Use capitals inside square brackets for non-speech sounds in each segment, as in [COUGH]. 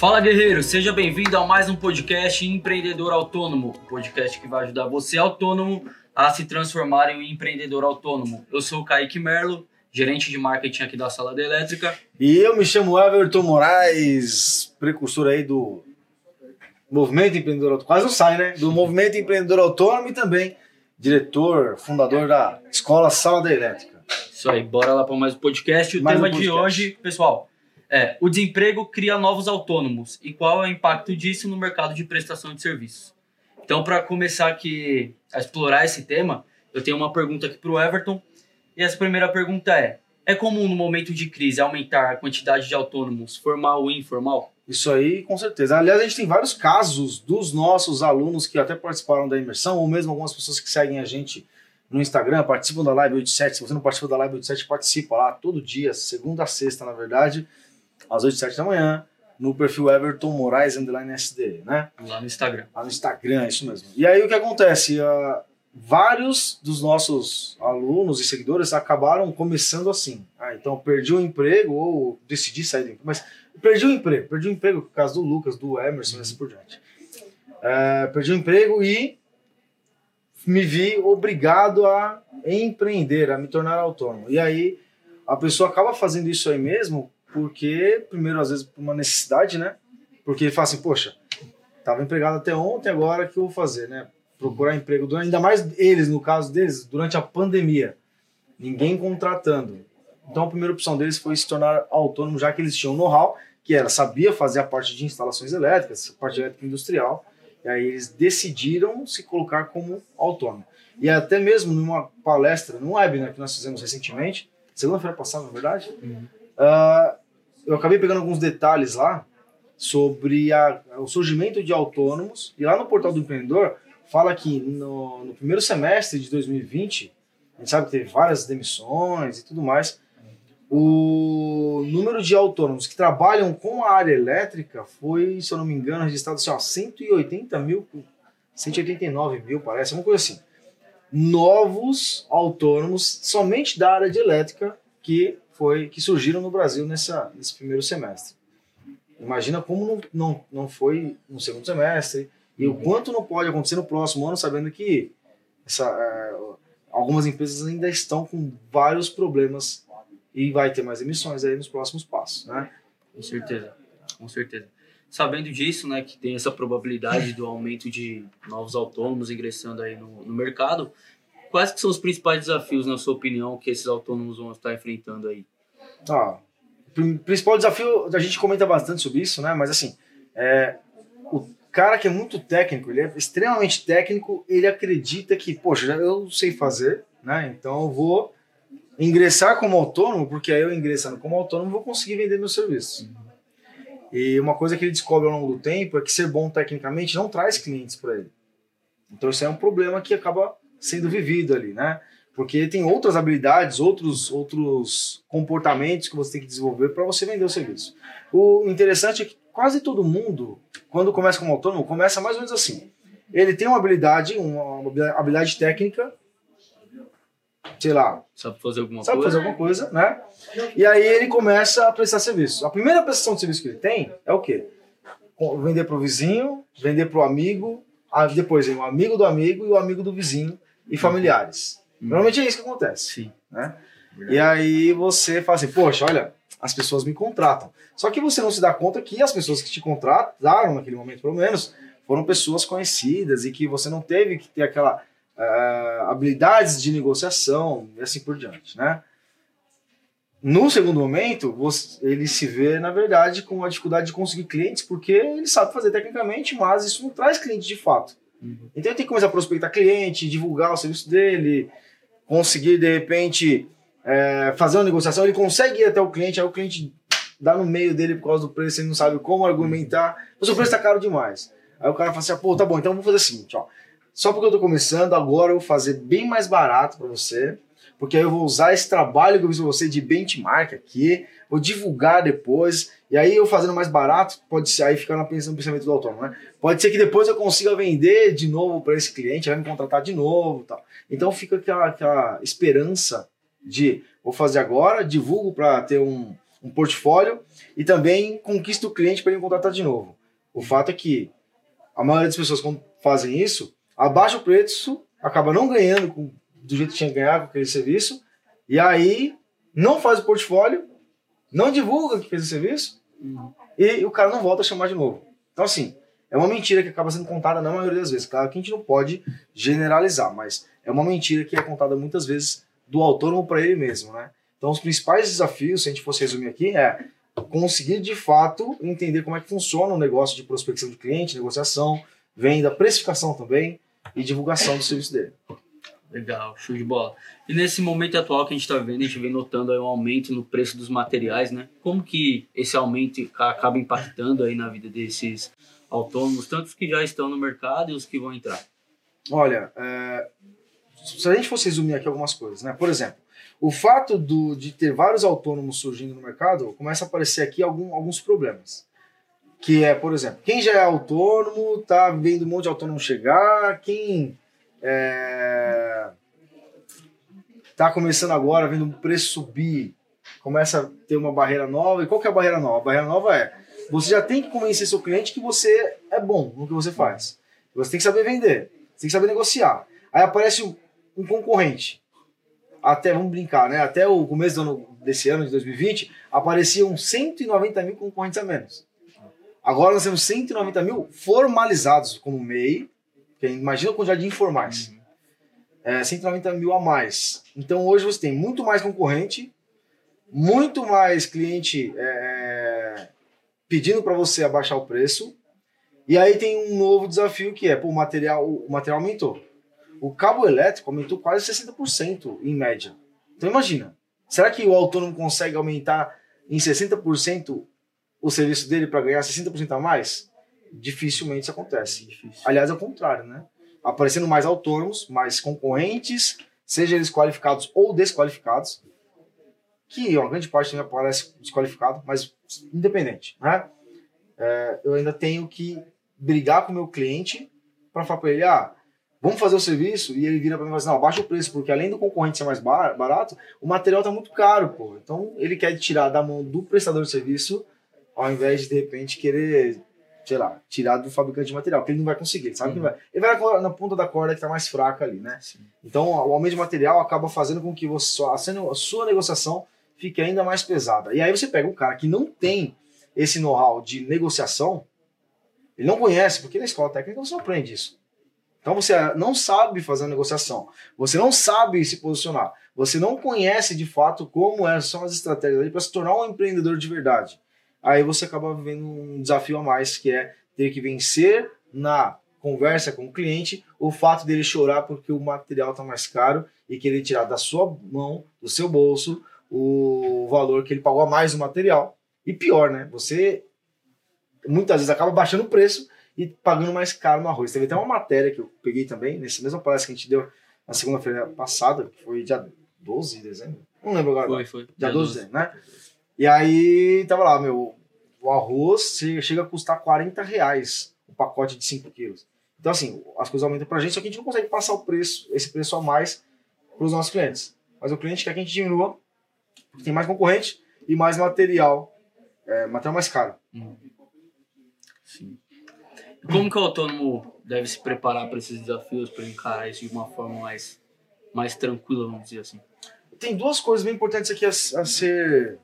Fala guerreiro, seja bem-vindo a mais um podcast Empreendedor Autônomo, podcast que vai ajudar você autônomo a se transformar em um empreendedor autônomo. Eu sou o Kaique Merlo, gerente de marketing aqui da Sala da Elétrica. E eu me chamo Everton Moraes, precursor aí do Movimento Empreendedor Autônomo, quase não sai, né? Do Movimento Empreendedor Autônomo e também diretor, fundador da Escola Sala da Elétrica. Isso aí, bora lá para mais um podcast. O Mais tema um de podcast. hoje, pessoal, é o desemprego cria novos autônomos e qual é o impacto disso no mercado de prestação de serviços. Então, para começar aqui a explorar esse tema, eu tenho uma pergunta aqui para o Everton. E essa primeira pergunta é: é comum no momento de crise aumentar a quantidade de autônomos, formal e informal? Isso aí, com certeza. Aliás, a gente tem vários casos dos nossos alunos que até participaram da imersão, ou mesmo algumas pessoas que seguem a gente no Instagram, participam da Live 87. Se você não participa da Live 87, participa lá todo dia, segunda a sexta, na verdade, às 8 7 da manhã, no perfil Everton Moraes Underline SD, né? Lá no Instagram. Lá no Instagram, isso mesmo. E aí o que acontece? Ah, vários dos nossos alunos e seguidores acabaram começando assim. Ah, então perdi o emprego ou decidi sair do emprego. Mas perdi o emprego, perdi o emprego por causa do Lucas, do Emerson e assim por diante. É, perdi o emprego e me vi obrigado a empreender, a me tornar autônomo. E aí a pessoa acaba fazendo isso aí mesmo porque, primeiro, às vezes, por uma necessidade, né? Porque ele fala assim, poxa, estava empregado até ontem, agora o que eu vou fazer, né? Procurar emprego, durante- ainda mais eles, no caso deles, durante a pandemia. Ninguém contratando. Então a primeira opção deles foi se tornar autônomo, já que eles tinham know-how, que era, sabia fazer a parte de instalações elétricas, a parte elétrica industrial, e aí eles decidiram se colocar como autônomo. E até mesmo numa palestra, num webinar que nós fizemos recentemente, segunda-feira passada, na verdade, ah, eu acabei pegando alguns detalhes lá sobre a- o surgimento de autônomos, e lá no portal do empreendedor fala que no, no primeiro semestre de 2020, a gente sabe que teve várias demissões e tudo mais, o número de autônomos que trabalham com a área elétrica foi, se eu não me engano, registrado assim, ó, 180 mil, 189 mil, parece, uma coisa assim. Novos autônomos somente da área de elétrica que foi que surgiram no Brasil nessa, nesse primeiro semestre. Imagina como não, não, não foi no segundo semestre e o quanto não pode acontecer no próximo ano, sabendo que essa, eh, algumas empresas ainda estão com vários problemas e vai ter mais emissões aí nos próximos passos, né? Com certeza, com certeza. Sabendo disso, né, que tem essa probabilidade do aumento de novos autônomos ingressando aí no, no mercado, quais que são os principais desafios, na sua opinião, que esses autônomos vão estar enfrentando aí? Ah, o prin- principal desafio, a gente comenta bastante sobre isso, né? Mas assim, é, o cara que é muito técnico, ele é extremamente técnico, ele acredita que, poxa, eu sei fazer, né? Então eu vou ingressar como autônomo, porque aí eu ingressando como autônomo vou conseguir vender meus serviços. E uma coisa que ele descobre ao longo do tempo é que ser bom tecnicamente não traz clientes para ele. Então isso é um problema que acaba sendo vivido ali, né? Porque tem outras habilidades, outros, outros comportamentos que você tem que desenvolver para você vender o serviço. O interessante é que quase todo mundo, quando começa como autônomo, começa mais ou menos assim. Ele tem uma habilidade, uma habilidade técnica, sei lá, Sabe fazer alguma sabe coisa? fazer alguma coisa, né? E aí ele começa a prestar serviço. A primeira prestação de serviço que ele tem é o quê? Vender para o vizinho, vender para o amigo, depois o amigo do amigo e o amigo do vizinho e familiares. Normalmente é isso que acontece. Sim. Né? E aí você fala assim, poxa, olha, as pessoas me contratam. Só que você não se dá conta que as pessoas que te contrataram naquele momento, pelo menos, foram pessoas conhecidas e que você não teve que ter aquela ah, habilidades de negociação e assim por diante, né? No segundo momento, você- ele se vê, na verdade, com a dificuldade de conseguir clientes, porque ele sabe fazer tecnicamente, mas isso não traz cliente de fato. Então ele tem que começar a prospectar cliente, divulgar o serviço dele, conseguir, de repente, é, fazer uma negociação. Ele consegue ir até o cliente, aí o cliente dá no meio dele por causa do preço, ele não sabe como argumentar. Mas o preço está caro demais. Aí o cara fala assim, ah, pô, tá bom, então vou fazer o seguinte, ó. Só porque eu tô começando, agora eu vou fazer bem mais barato para você, porque aí eu vou usar esse trabalho que eu fiz pra você de benchmark aqui, vou divulgar depois, e aí eu fazendo mais barato, pode ser, aí ficar na pensão- pensamento do autônomo, né? Pode ser que depois eu consiga vender de novo para esse cliente, vai me contratar de novo tal. Então fica aquela, aquela esperança de vou fazer agora, divulgo para ter um, um portfólio e também conquista o cliente para ele contratar de novo. O fato é que a maioria das pessoas quando fazem isso, abaixa o preço, acaba não ganhando com, do jeito que tinha ganhado com aquele serviço, e aí não faz o portfólio, não divulga que fez o serviço, uhum. e o cara não volta a chamar de novo. Então, assim, é uma mentira que acaba sendo contada na maioria das vezes. Claro que a gente não pode generalizar, mas é uma mentira que é contada muitas vezes do autônomo para ele mesmo, né? Então, os principais desafios, se a gente fosse resumir aqui, é conseguir de fato entender como é que funciona o negócio de prospecção de cliente, negociação, venda, precificação também e divulgação do serviço dele. Legal, show de bola. E nesse momento atual que a gente está vendo, a gente vem notando aí um aumento no preço dos materiais, né? Como que esse aumento acaba impactando aí na vida desses autônomos, tanto os que já estão no mercado e os que vão entrar? Olha, é, se a gente fosse resumir aqui algumas coisas, né? Por exemplo, o fato do, de ter vários autônomos surgindo no mercado, começa a aparecer aqui algum, alguns problemas. Que é, por exemplo, quem já é autônomo, tá vendo um monte de autônomo chegar, quem é, tá começando agora, vendo o preço subir, começa a ter uma barreira nova. E qual que é a barreira nova? A barreira nova é, você já tem que convencer seu cliente que você é bom no que você faz. Você tem que saber vender, você tem que saber negociar. Aí aparece um, concorrente até, vamos brincar, né? Até o começo ano, desse ano, de 2020, apareciam 190 mil concorrentes a menos. Agora nós temos 190 mil formalizados como MEI, imagina a quantidade de informais. Uhum. É, 190 mil a mais. Então hoje você tem muito mais concorrente, muito mais cliente é, pedindo para você abaixar o preço. E aí tem um novo desafio que é, pô, o material, o material aumentou. O cabo elétrico aumentou quase 60% em média. Então imagina, será que o autônomo consegue aumentar em 60% o serviço dele para ganhar 60% a mais? Dificilmente isso acontece. Difícil. Aliás, é o contrário, né? Aparecendo mais autônomos, mais concorrentes, seja eles qualificados ou desqualificados, que uma grande parte também aparece desqualificado, mas independente, né? É, eu ainda tenho que brigar com o meu cliente para falar para ele, ah, vamos fazer o serviço, e ele vira para mim e fala assim, não, abaixa o preço, porque além do concorrente ser mais barato, o material tá muito caro, pô. Então ele quer tirar da mão do prestador de serviço, ao invés de, de repente, querer, sei lá, tirar do fabricante de material, que ele não vai conseguir, ele sabe uhum. que vai. Ele vai na ponta da corda que tá mais fraca ali, né? Sim. Então o aumento de material acaba fazendo com que você, a sua negociação fique ainda mais pesada. E aí você pega um cara que não tem esse know-how de negociação, ele não conhece, porque na escola técnica você não aprende isso. Então você não sabe fazer a negociação, você não sabe se posicionar, você não conhece de fato como é, são as estratégias para se tornar um empreendedor de verdade. Aí você acaba vivendo um desafio a mais que é ter que vencer na conversa com o cliente o fato dele chorar porque o material está mais caro e querer tirar da sua mão, do seu bolso, o valor que ele pagou a mais no material. E pior, né? Você muitas vezes acaba baixando o preço e pagando mais caro no arroz. Teve até uma matéria que eu peguei também, nesse mesmo palestra que a gente deu na segunda-feira passada, que foi dia 12 de dezembro. Não lembro agora. Foi, foi. Dia 12 de dezembro, né? E aí tava lá, meu, o arroz chega a custar 40 reais o pacote de 5 quilos. Então, assim, as coisas aumentam pra gente, só que a gente não consegue passar o preço, esse preço a mais para os nossos clientes. Mas o cliente quer que a gente diminua, porque tem mais concorrente e mais material, é, material mais caro. Uhum. Sim. Como que o autônomo deve se preparar para esses desafios, para encarar isso de uma forma mais, mais tranquila, vamos dizer assim? Tem duas coisas bem importantes aqui a, a ser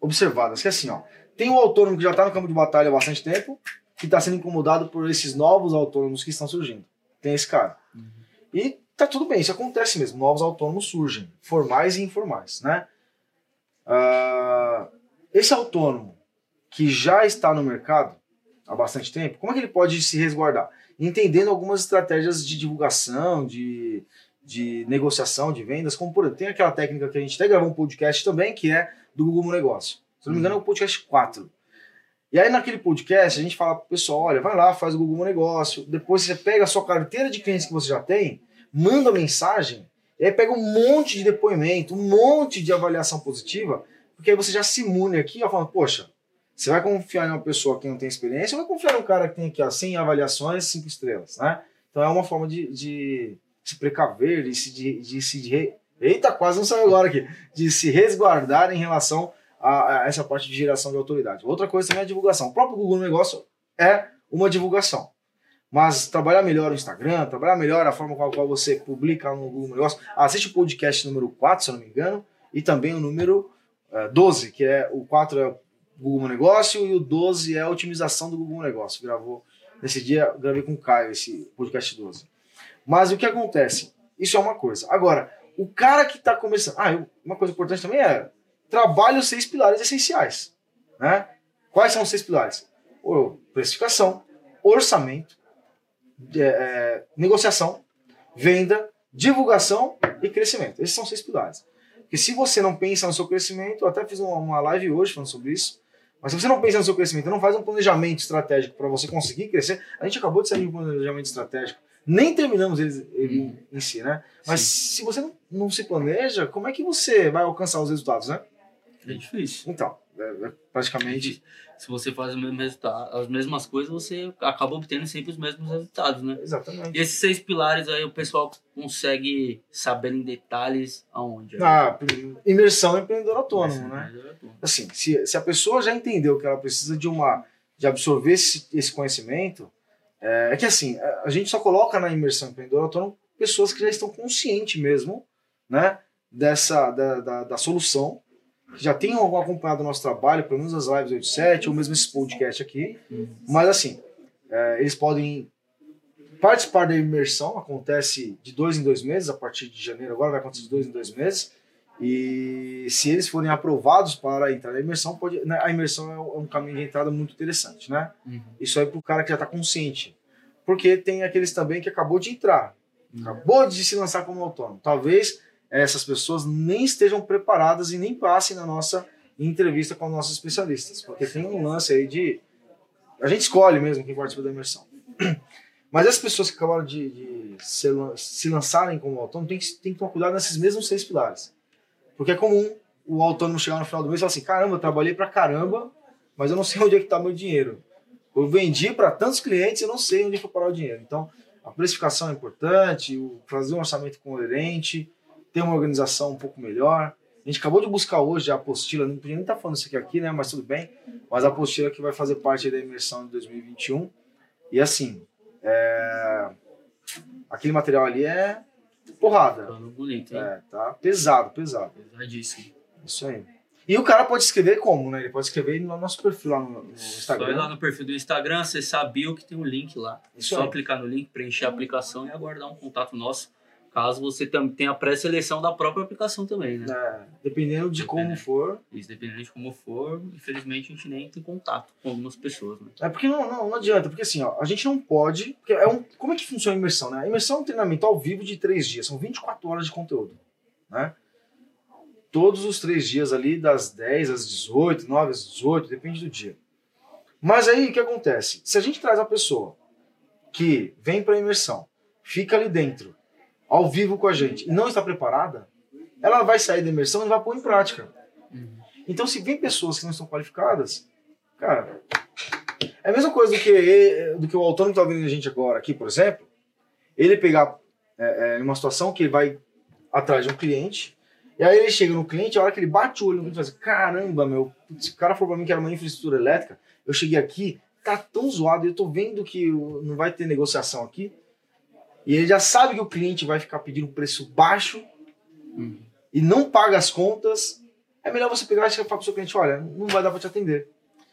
observadas, que é assim, ó, tem um autônomo que já está no campo de batalha há bastante tempo, que está sendo incomodado por esses novos autônomos que estão surgindo. Tem esse cara. Uhum. E tá tudo bem, isso acontece mesmo. Novos autônomos surgem, formais e informais, né? Uh, esse autônomo que já está no mercado, há bastante tempo, como é que ele pode se resguardar? Entendendo algumas estratégias de divulgação, de, de negociação, de vendas, como por exemplo, tem aquela técnica que a gente até gravou um podcast também, que é do Google Negócio. Se não me engano, é o podcast 4. E aí, naquele podcast, a gente fala pro pessoal: olha, vai lá, faz o Google Negócio. Depois você pega a sua carteira de clientes que você já tem, manda mensagem, e aí pega um monte de depoimento, um monte de avaliação positiva, porque aí você já se imune aqui, ó, falando: poxa, você vai confiar em uma pessoa que não tem experiência ou vai confiar em um cara que tem aqui ó, 100 avaliações, 5 estrelas, né? Então é uma forma de, de se precaver, de se, de, de se de, eita, quase não saiu agora aqui, de se resguardar em relação a, a essa parte de geração de autoridade. Outra coisa também é a divulgação. O próprio Google Negócio é uma divulgação. Mas trabalhar melhor o Instagram, trabalhar melhor a forma com a qual você publica no Google Negócio. Assiste o podcast número 4, se eu não me engano, e também o número uh, eh, 12, que é o 4 é o Google Negócio e o 12 é a otimização do Google Negócio. Gravou nesse dia, gravei com o Caio esse podcast 12. Mas o que acontece? Isso é uma coisa. Agora, o cara que está começando. Ah, uma coisa importante também é trabalhe os seis pilares essenciais. Né? Quais são os seis pilares? O, precificação, orçamento, é, é, negociação, venda, divulgação e crescimento. Esses são seis pilares. Porque se você não pensa no seu crescimento, eu até fiz uma, uma live hoje falando sobre isso, mas se você não pensa no seu crescimento, não faz um planejamento estratégico para você conseguir crescer, a gente acabou de sair de um planejamento estratégico, nem terminamos ele, ele hum. em si, né? Mas Sim. se você não, não se planeja, como é que você vai alcançar os resultados, né? É difícil. Então, é, é praticamente. Se você faz mesmo resultado, as mesmas coisas, você acaba obtendo sempre os mesmos resultados, né? Exatamente. E esses seis pilares aí o pessoal consegue saber em detalhes aonde? Ah, imersão empreendedor autônomo, né? Assim, se, se a pessoa já entendeu que ela precisa de uma de absorver esse, esse conhecimento, é, é que assim, a gente só coloca na imersão empreendedor autônomo pessoas que já estão conscientes mesmo, né? Dessa, da, da, da solução que já tenham acompanhado o nosso trabalho, pelo menos as lives 87, ou mesmo esse podcast aqui. Uhum. Mas assim, é, eles podem participar da imersão, acontece de dois em dois meses, a partir de janeiro agora vai acontecer de dois em dois meses. E se eles forem aprovados para entrar na imersão, pode, né, a imersão é um caminho de entrada muito interessante, né? Uhum. Isso aí para o cara que já está consciente. Porque tem aqueles também que acabou de entrar, uhum. acabou de se lançar como autônomo. Talvez essas pessoas nem estejam preparadas e nem passem na nossa entrevista com os nossos especialistas, porque tem um lance aí de a gente escolhe mesmo quem participa da imersão. [CLEARS THROAT] Mas as pessoas que acabaram de, de se, se, lançarem como autônomo tem que, tem que tomar cuidado nesses mesmos seis pilares. Porque é comum o autônomo chegar no final do mês e falar assim: caramba, eu trabalhei pra caramba, mas eu não sei [LAUGHS] onde é que tá meu dinheiro. Eu vendi para tantos clientes, eu não sei onde foi parar o dinheiro. Então, a precificação é importante, fazer um orçamento coerente, ter uma organização um pouco melhor. A gente acabou de buscar hoje a apostila, não podia nem estar tá falando isso aqui, aqui, né? Mas tudo bem. Mas a apostila que vai fazer parte da imersão de 2021. E assim, é... aquele material ali é porrada. Falando bonito, hein? É, tá pesado, pesado. Pesadíssimo. Isso aí. E o cara pode escrever como, né? Ele pode escrever no nosso perfil lá no, no Instagram. Só ir lá no perfil do Instagram, você sabia que tem um link lá. É só aí. clicar no link, preencher a aplicação e aguardar um contato nosso Caso você tenha a pré-seleção da própria aplicação também, né? É, dependendo de dependendo, como for. Isso, dependendo de como for, infelizmente a gente nem tem contato com algumas pessoas, né? É porque não, não, não adianta, porque assim, ó, a gente não pode. É um, como é que funciona a imersão, né? A imersão é um treinamento ao vivo de três dias, são 24 horas de conteúdo, né? Todos os três dias ali, das 10 às 18, 9 às 18, depende do dia. Mas aí o que acontece? Se a gente traz uma pessoa que vem para a imersão, fica ali dentro ao vivo com a gente e não está preparada, ela vai sair da imersão e vai pôr em prática. Então, se vem pessoas que não estão qualificadas, cara, é a mesma coisa do que, do que o autônomo está ouvindo a gente agora aqui, por exemplo, ele pegar é, é, uma situação que ele vai atrás de um cliente, e aí ele chega no cliente, a hora que ele bate o olho no cliente, fala assim, caramba, meu, se o cara falou para mim que era uma infraestrutura elétrica, eu cheguei aqui, tá tão zoado, eu tô vendo que não vai ter negociação aqui, e ele já sabe que o cliente vai ficar pedindo um preço baixo uhum. e não paga as contas, é melhor você pegar e falar para o seu cliente, olha, não vai dar para te atender.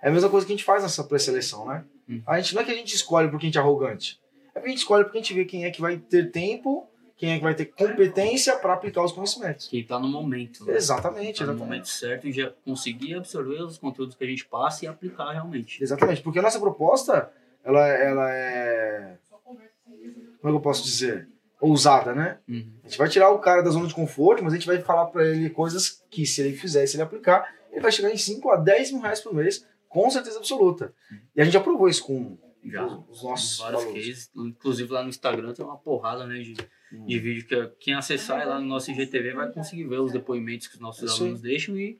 É a mesma coisa que a gente faz nessa pré-seleção, né? Uhum. A gente não é que a gente escolhe porque a gente é arrogante. É porque a gente escolhe porque a gente vê quem é que vai ter tempo, quem é que vai ter competência para aplicar os conhecimentos. Quem está no momento. Né? Exatamente, tá exatamente. no momento certo e já conseguir absorver os conteúdos que a gente passa e aplicar realmente. Exatamente, porque a nossa proposta, ela, ela é como é que eu posso dizer? Ousada, né? Uhum. A gente vai tirar o cara da zona de conforto, mas a gente vai falar para ele coisas que, se ele fizer, se ele aplicar, ele vai chegar em 5 a 10 mil reais por mês, com certeza absoluta. E a gente aprovou isso com já, os, nossos vários valores. cases. Inclusive lá no Instagram tem uma porrada né, de, hum. de vídeo que quem acessar lá no nosso IGTV vai conseguir ver os depoimentos que os nossos isso alunos aí. deixam e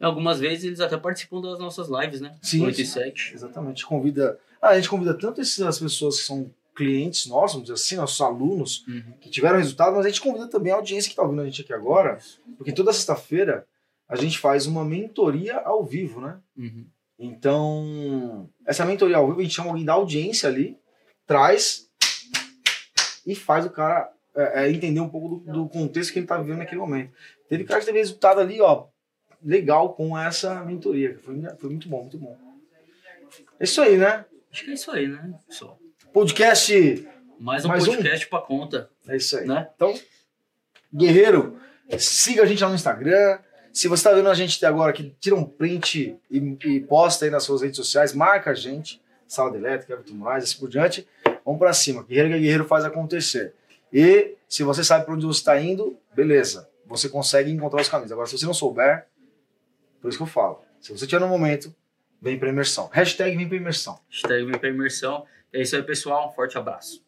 algumas vezes eles até participam das nossas lives, né? Sim, 8 e 7. Exatamente. Convida. Ah, a gente convida tanto essas pessoas que são clientes nossos, vamos dizer assim, nossos alunos uhum. que tiveram resultado, mas a gente convida também a audiência que está ouvindo a gente aqui agora, porque toda sexta-feira a gente faz uma mentoria ao vivo, né? Uhum. Então, essa mentoria ao vivo, a gente chama alguém da audiência ali, traz e faz o cara é, é, entender um pouco do, do, contexto que ele está vivendo naquele momento. Teve cara que teve resultado ali, ó, legal com essa mentoria. Foi, foi muito bom, muito bom. É isso aí, né? Acho que é isso aí, né, pessoal? Podcast. Mais um mais podcast um? pra conta. É isso aí. Né? Então, Guerreiro, siga a gente lá no Instagram. Se você está vendo a gente até agora aqui, tira um print e, e, posta aí nas suas redes sociais, marca a gente, Sala de Elétrica, Everton Moraes, assim por diante. Vamos para cima. Guerreiro que guerreiro faz acontecer. E se você sabe para onde você está indo, beleza. Você consegue encontrar os caminhos. Agora, se você não souber, por isso que eu falo. Se você tiver no momento, vem para imersão. Hashtag vem para imersão. Hashtag vem para imersão. É isso aí, pessoal. Um forte abraço.